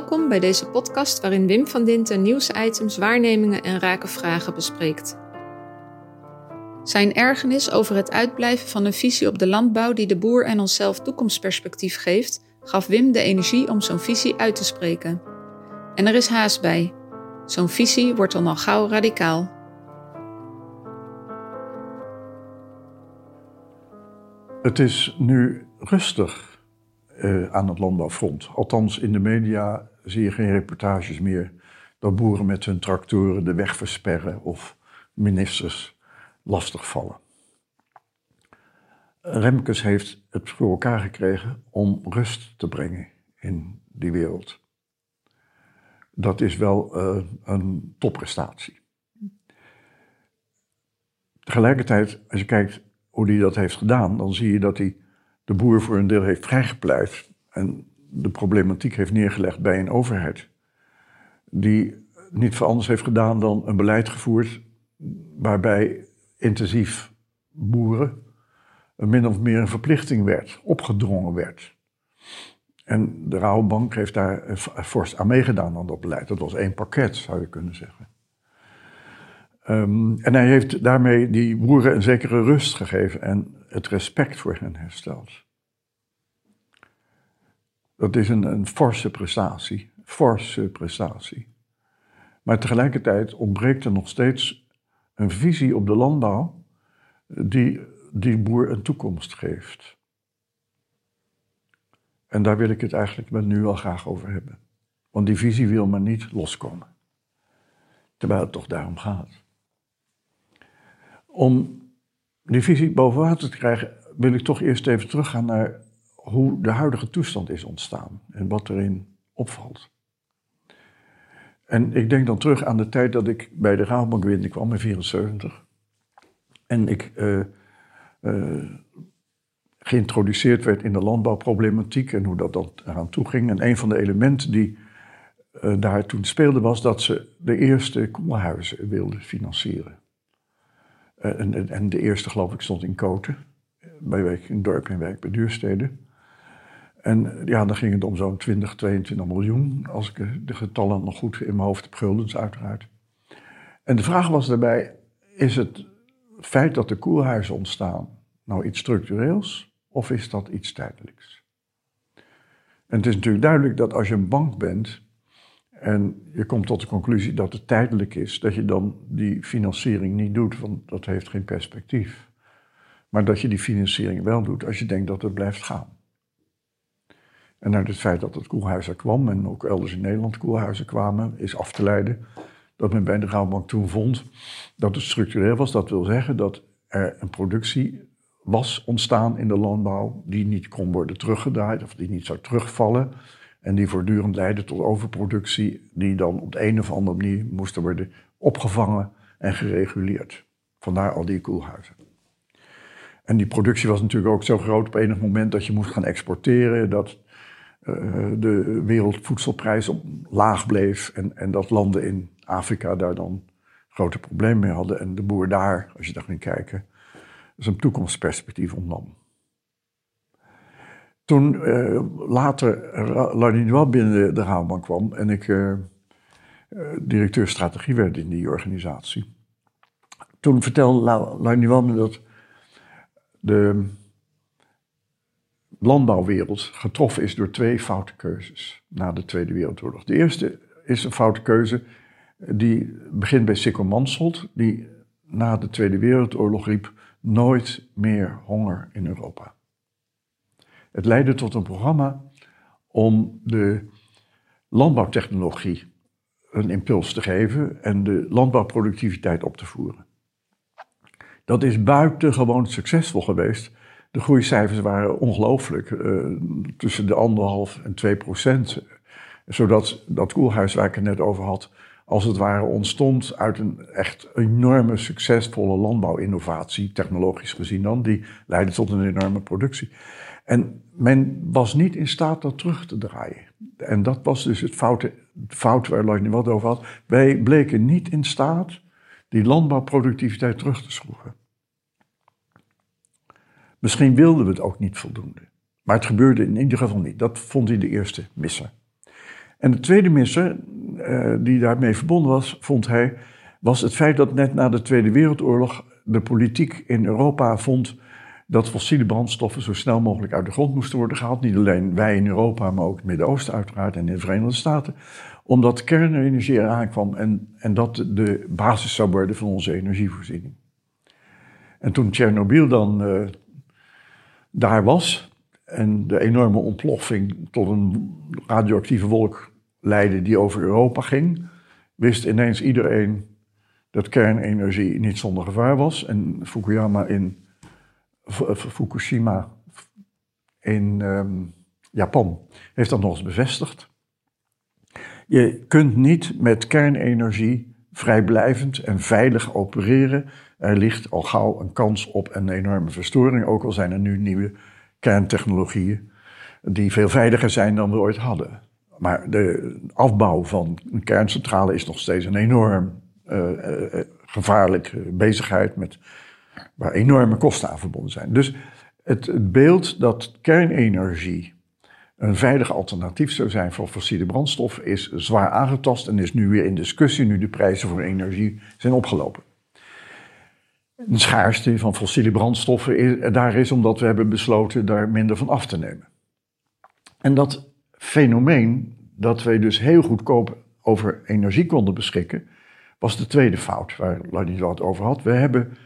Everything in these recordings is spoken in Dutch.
Welkom bij deze podcast waarin Wim van Dinten nieuwsitems, waarnemingen en rake vragen bespreekt. Zijn ergernis over het uitblijven van een visie op de landbouw die de boer en onszelf toekomstperspectief geeft, gaf Wim de energie om zo'n visie uit te spreken. En er is haast bij. Zo'n visie wordt dan al gauw radicaal. Het is nu rustig uh, aan het landbouwfront. Althans, in de media zie je geen reportages meer dat boeren met hun tractoren de weg versperren of ministers lastigvallen. Remkes heeft het voor elkaar gekregen om rust te brengen in die wereld. Dat is wel uh, een topprestatie. Tegelijkertijd, als je kijkt hoe hij dat heeft gedaan, dan zie je dat hij de boer voor een deel heeft vrijgepleit en de problematiek heeft neergelegd bij een overheid. Die niet veel anders heeft gedaan dan een beleid gevoerd waarbij intensief boeren min of meer een verplichting werd, opgedrongen werd. En de Rabobank heeft daar fors aan meegedaan aan dat beleid. Dat was één pakket, zou je kunnen zeggen. Um, en hij heeft daarmee die boeren een zekere rust gegeven en het respect voor hen hersteld. Dat is een, een forse prestatie, forse prestatie. Maar tegelijkertijd ontbreekt er nog steeds een visie op de landbouw die die boer een toekomst geeft. En daar wil ik het eigenlijk met nu al graag over hebben. Want die visie wil maar niet loskomen. Terwijl het toch daarom gaat. Om die visie boven water te krijgen, wil ik toch eerst even teruggaan naar hoe de huidige toestand is ontstaan en wat erin opvalt. En ik denk dan terug aan de tijd dat ik bij de Rabobank kwam in 74. En ik uh, uh, geïntroduceerd werd in de landbouwproblematiek en hoe dat dan eraan toe ging. En een van de elementen die uh, daar toen speelde was dat ze de eerste koelhuizen wilden financieren. En, en, de eerste, geloof ik, stond in Koten, bij in dorp en wijk bij Duurstede. En ja, dan ging het om zo'n 20, 22 miljoen, als ik de getallen nog goed in mijn hoofd heb, guldens uiteraard. En de vraag was daarbij, is het feit dat de koelhuizen ontstaan nou iets structureels of is dat iets tijdelijks? En het is natuurlijk duidelijk dat als je een bank bent en je komt tot de conclusie dat het tijdelijk is, dat je dan die financiering niet doet, want dat heeft geen perspectief. Maar dat je die financiering wel doet als je denkt dat het blijft gaan. En uit het feit dat het koelhuis er kwam en ook elders in Nederland koelhuizen kwamen, is af te leiden dat men bij de Rabobank toen vond dat het structureel was. Dat wil zeggen dat er een productie was ontstaan in de landbouw die niet kon worden teruggedraaid of die niet zou terugvallen. En die voortdurend leidde tot overproductie, die dan op de een of andere manier moest worden opgevangen en gereguleerd. Vandaar al die koelhuizen. En die productie was natuurlijk ook zo groot op enig moment dat je moest gaan exporteren, dat de wereldvoedselprijs op laag bleef en, en dat landen in Afrika daar dan grote problemen mee hadden en de boer daar, als je daar ging kijken, zijn toekomstperspectief ontnam. Toen uh, later Lardinois binnen de, Rabobank kwam en ik uh, directeur strategie werd in die organisatie. Toen vertelde Lardinois me dat de landbouwwereld getroffen is door twee foute keuzes na de Tweede Wereldoorlog. De eerste is een foute keuze die begint bij Sikko Mansholt, die na de Tweede Wereldoorlog riep nooit meer honger in Europa. Het leidde tot een programma om de landbouwtechnologie een impuls te geven en de landbouwproductiviteit op te voeren. Dat is buitengewoon succesvol geweest. De groeicijfers waren ongelooflijk, uh, tussen de anderhalf en twee procent. Zodat dat koelhuis waar ik het net over had, als het ware ontstond uit een echt enorme succesvolle landbouwinnovatie, technologisch gezien dan, die leidde tot een enorme productie. En men was niet in staat dat terug te draaien. En dat was dus het foute, fout waar Lloyd nu wat over had. Wij bleken niet in staat die landbouwproductiviteit terug te schroeven. Misschien wilden we het ook niet voldoende. Maar het gebeurde in ieder geval niet. Dat vond hij de eerste missen. En de tweede misser, uh, die daarmee verbonden was, vond hij, was het feit dat net na de Tweede Wereldoorlog de politiek in Europa vond dat fossiele brandstoffen zo snel mogelijk uit de grond moesten worden gehaald. Niet alleen wij in Europa, maar ook het Midden-Oosten uiteraard en in de Verenigde Staten. Omdat kernenergie eraan kwam en, en dat de basis zou worden van onze energievoorziening. En toen Tsjernobyl dan uh, daar was en de enorme ontploffing tot een radioactieve wolk leidde die over Europa ging, wist ineens iedereen dat kernenergie niet zonder gevaar was. En Fukuyama in Fukushima in Japan heeft dat nog eens bevestigd. Je kunt niet met kernenergie vrijblijvend en veilig opereren. Er ligt al gauw een kans op een enorme verstoring, ook al zijn er nu nieuwe kerntechnologieën die veel veiliger zijn dan we ooit hadden. Maar de afbouw van een kerncentrale is nog steeds een enorm uh, gevaarlijke bezigheid met, waar enorme kosten aan verbonden zijn. Dus het, beeld dat kernenergie een veilig alternatief zou zijn voor fossiele brandstoffen is zwaar aangetast en is nu weer in discussie nu de prijzen voor energie zijn opgelopen. De schaarste van fossiele brandstoffen daar is omdat we hebben besloten daar minder van af te nemen. En dat fenomeen dat wij dus heel goedkoop over energie konden beschikken, was de tweede fout waar Lani het over had. We hebben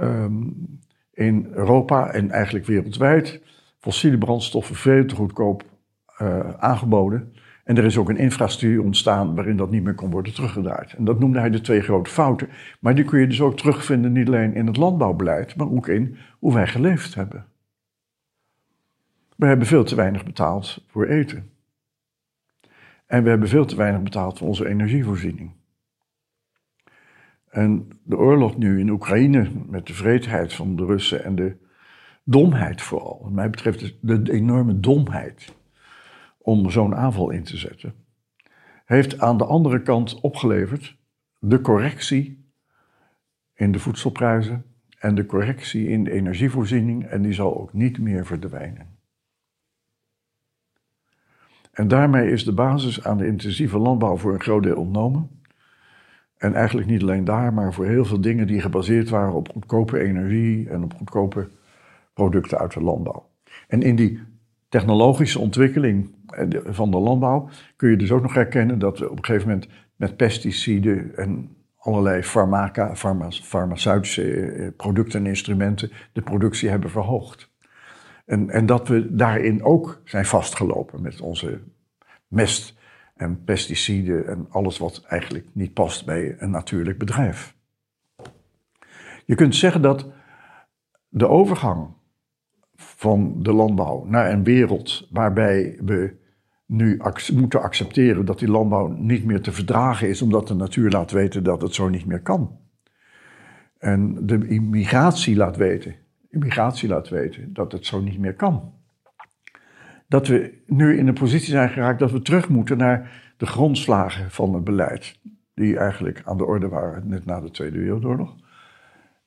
um, in Europa en eigenlijk wereldwijd fossiele brandstoffen veel te goedkoop uh, aangeboden. En er is ook een infrastructuur ontstaan waarin dat niet meer kon worden teruggedraaid. En dat noemde hij de twee grote fouten. Maar die kun je dus ook terugvinden niet alleen in het landbouwbeleid, maar ook in hoe wij geleefd hebben. We hebben veel te weinig betaald voor eten. En we hebben veel te weinig betaald voor onze energievoorziening. En de oorlog nu in Oekraïne, met de vreedheid van de Russen en de domheid vooral, wat mij betreft de enorme domheid om zo'n aanval in te zetten, heeft aan de andere kant opgeleverd de correctie in de voedselprijzen en de correctie in de energievoorziening en die zal ook niet meer verdwijnen. En daarmee is de basis aan de intensieve landbouw voor een groot deel ontnomen. En eigenlijk niet alleen daar, maar voor heel veel dingen die gebaseerd waren op goedkope energie en op goedkope producten uit de landbouw. En in die technologische ontwikkeling van de landbouw kun je dus ook nog herkennen dat we op een gegeven moment met pesticiden en allerlei farmaca, farmaceutische eh, producten en instrumenten de productie hebben verhoogd. En, en dat we daarin ook zijn vastgelopen met onze mest en pesticiden en alles wat eigenlijk niet past bij een natuurlijk bedrijf. Je kunt zeggen dat de overgang van de landbouw naar een wereld waarbij we nu moeten accepteren dat die landbouw niet meer te verdragen is, omdat de natuur laat weten dat het zo niet meer kan. En de immigratie laat weten, immigratie laat weten dat het zo niet meer kan dat we nu in een positie zijn geraakt dat we terug moeten naar de grondslagen van het beleid. Die eigenlijk aan de orde waren net na de Tweede Wereldoorlog.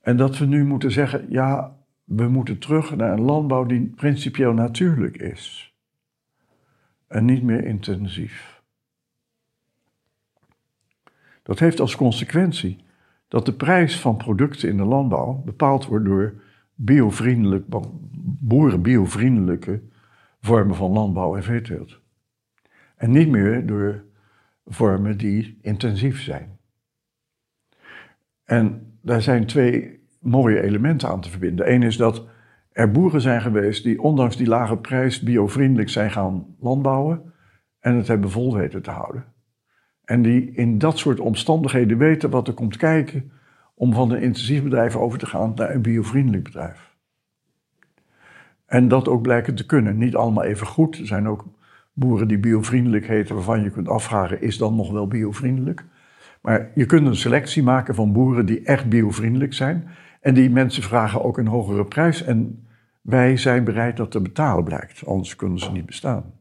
En dat we nu moeten zeggen, ja, we moeten terug naar een landbouw die principieel natuurlijk is. En niet meer intensief. Dat heeft als consequentie dat de prijs van producten in de landbouw bepaald wordt door biovriendelijk, boerenbiovriendelijke vormen van landbouw en veeteelt. En niet meer door vormen die intensief zijn. En daar zijn twee mooie elementen aan te verbinden. Eén is dat er boeren zijn geweest die ondanks die lage prijs biovriendelijk zijn gaan landbouwen en het hebben vol weten te houden. En die in dat soort omstandigheden weten wat er komt kijken om van een intensief bedrijf over te gaan naar een biovriendelijk bedrijf. En dat ook blijken te kunnen. Niet allemaal even goed. Er zijn ook boeren die biovriendelijk heten, waarvan je kunt afvragen: is dan nog wel biovriendelijk? Maar je kunt een selectie maken van boeren die echt biovriendelijk zijn. En die mensen vragen ook een hogere prijs. En wij zijn bereid dat te betalen, blijkt. Anders kunnen ze niet bestaan.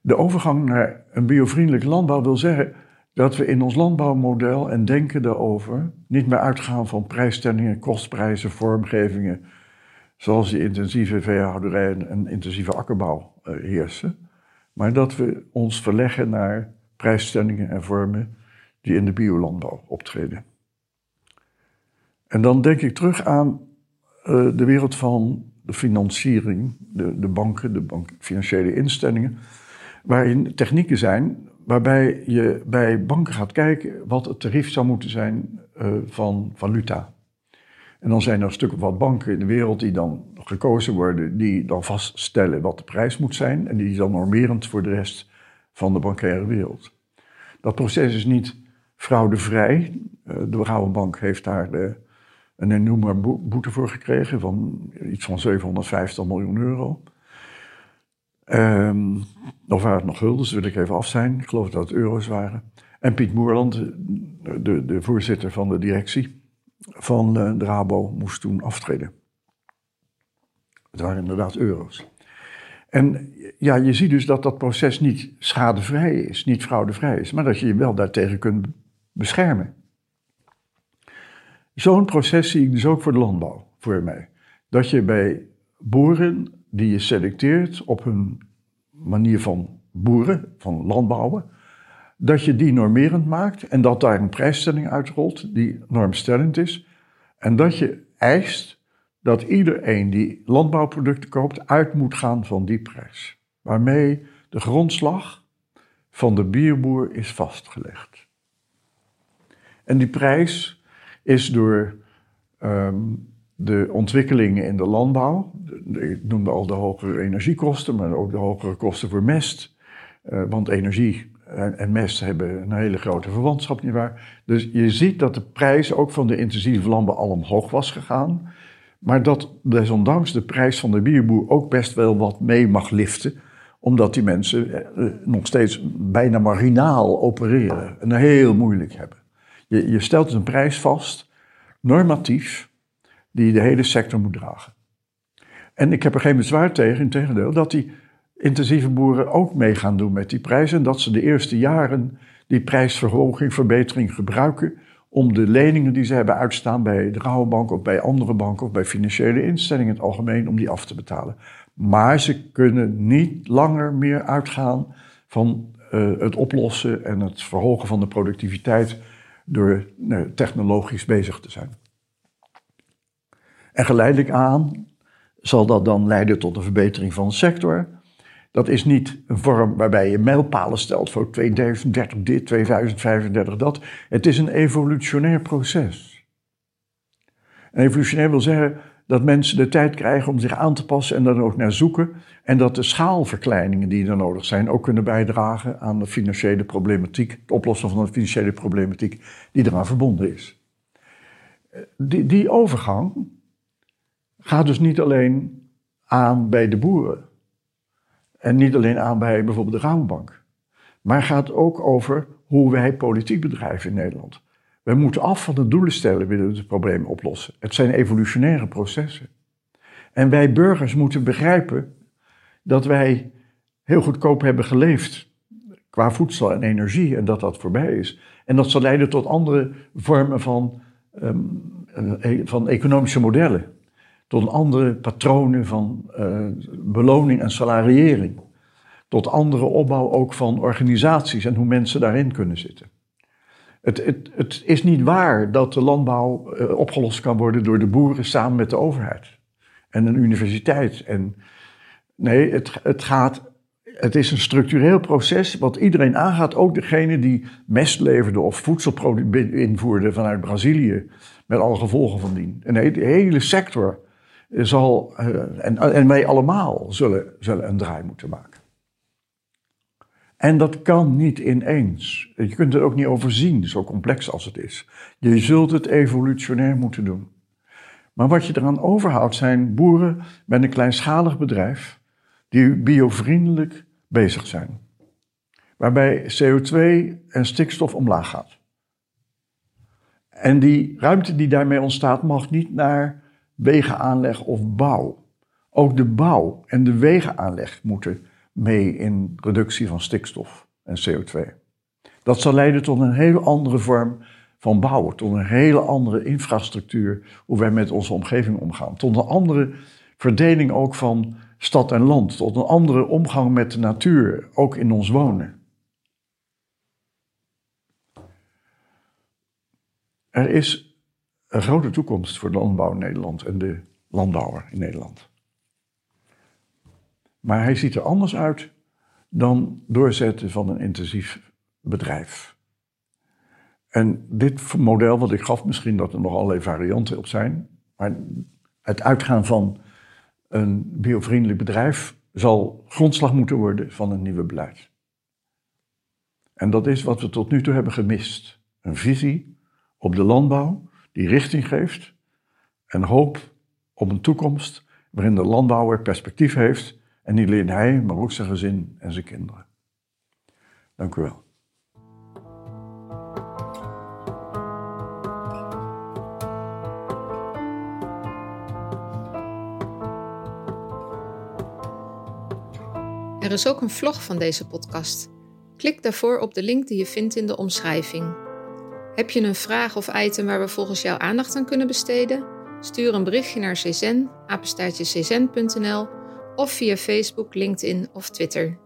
De overgang naar een biovriendelijke landbouw wil zeggen dat we in ons landbouwmodel en denken daarover niet meer uitgaan van prijsstellingen, kostprijzen, vormgevingen, zoals die intensieve veehouderij en intensieve akkerbouw uh, heersen. Maar dat we ons verleggen naar prijsstellingen en vormen die in de biolandbouw optreden. En dan denk ik terug aan uh, de wereld van de financiering, de, de banken, de bank, financiële instellingen, waarin technieken zijn waarbij je bij banken gaat kijken wat het tarief zou moeten zijn uh, van valuta. En dan zijn er een stuk of wat banken in de wereld die dan gekozen worden, die dan vaststellen wat de prijs moet zijn en die dan normerend voor de rest van de bankaire wereld. Dat proces is niet fraudevrij. Uh, de Rabobank heeft daar een enorme boete voor gekregen van iets van 750 miljoen euro. Um, of waren het nog guldens, wil ik even af zijn. Ik geloof dat het euro's waren. En Piet Moerland, de, de voorzitter van de directie van eh, de Rabo, moest toen aftreden. Het waren inderdaad euro's. En ja, je ziet dus dat dat proces niet schadevrij is, niet fraudevrij is, maar dat je je wel daartegen kunt beschermen. Zo'n proces zie ik dus ook voor de landbouw, voor mij. Dat je bij boeren die je selecteert op hun manier van boeren, van landbouwen, dat je die normerend maakt en dat daar een prijsstelling uitrolt die normstellend is. En dat je eist dat iedereen die landbouwproducten koopt uit moet gaan van die prijs. Waarmee de grondslag van de bierboer is vastgelegd. En die prijs is door um, de ontwikkelingen in de landbouw, ik noemde al de hogere energiekosten, maar ook de hogere kosten voor mest. Uh, want energie en, mest hebben een hele grote verwantschap, nietwaar? Dus je ziet dat de prijs ook van de intensieve landbouw al omhoog was gegaan. Maar dat desondanks de prijs van de bierboer ook best wel wat mee mag liften. Omdat die mensen uh, nog steeds bijna marginaal opereren en heel moeilijk hebben. Je, stelt dus een prijs vast, normatief, die de hele sector moet dragen. En ik heb er geen bezwaar tegen, in tegendeel, dat die intensieve boeren ook mee gaan doen met die prijzen. En dat ze de eerste jaren die prijsverhoging, verbetering gebruiken om de leningen die ze hebben uitstaan bij de Rabobank of bij andere banken of bij financiële instellingen in het algemeen, om die af te betalen. Maar ze kunnen niet langer meer uitgaan van uh, het oplossen en het verhogen van de productiviteit door uh, technologisch bezig te zijn. En geleidelijk aan zal dat dan leiden tot een verbetering van de sector. Dat is niet een vorm waarbij je mijlpalen stelt voor 2030 dit, 2035 dat. Het is een evolutionair proces. Evolutionair wil zeggen dat mensen de tijd krijgen om zich aan te passen en dan ook naar zoeken. En dat de schaalverkleiningen die er nodig zijn ook kunnen bijdragen aan de financiële problematiek, het oplossen van de financiële problematiek die eraan verbonden is. Die, die overgang, gaat dus niet alleen aan bij de boeren. En niet alleen aan bij bijvoorbeeld de Rabobank. Maar gaat ook over hoe wij politiek bedrijven in Nederland. We moeten af van de doelen stellen, willen we het probleem oplossen. Het zijn evolutionaire processen. En wij burgers moeten begrijpen dat wij heel goedkoop hebben geleefd qua voedsel en energie en dat dat voorbij is. En dat zal leiden tot andere vormen van, um, van economische modellen tot andere patronen van uh, beloning en salariering. Tot andere opbouw ook van organisaties en hoe mensen daarin kunnen zitten. Het, het, het is niet waar dat de landbouw uh, opgelost kan worden door de boeren samen met de overheid en een universiteit. En nee, het, het, gaat, het is een structureel proces wat iedereen aangaat, ook degene die mest leverde of voedsel invoerde vanuit Brazilië, met alle gevolgen van dien. De hele sector zal, eh, en, en wij allemaal zullen, zullen een draai moeten maken. En dat kan niet ineens. Je kunt het ook niet overzien, zo complex als het is. Je zult het evolutionair moeten doen. Maar wat je eraan overhoudt zijn boeren met een kleinschalig bedrijf die biovriendelijk bezig zijn. Waarbij CO2 en stikstof omlaag gaat. En die ruimte die daarmee ontstaat mag niet naar wegenaanleg of bouw. Ook de bouw en de wegenaanleg moeten mee in reductie van stikstof en CO2. Dat zal leiden tot een hele andere vorm van bouwen, tot een hele andere infrastructuur, hoe wij met onze omgeving omgaan, tot een andere verdeling ook van stad en land, tot een andere omgang met de natuur, ook in ons wonen. Er is een grote toekomst voor de landbouw in Nederland en de landbouwer in Nederland. Maar hij ziet er anders uit dan doorzetten van een intensief bedrijf. En dit model wat ik gaf, misschien dat er nog allerlei varianten op zijn, maar het uitgaan van een biovriendelijk bedrijf zal grondslag moeten worden van een nieuwe beleid. En dat is wat we tot nu toe hebben gemist. Een visie op de landbouw die richting geeft en hoop op een toekomst waarin de landbouwer perspectief heeft en niet alleen hij, maar ook zijn gezin en zijn kinderen. Dank u wel. Er is ook een vlog van deze podcast. Klik daarvoor op de link die je vindt in de omschrijving. Heb je een vraag of item waar we volgens jou aandacht aan kunnen besteden? Stuur een berichtje naar czen, of via Facebook, LinkedIn of Twitter.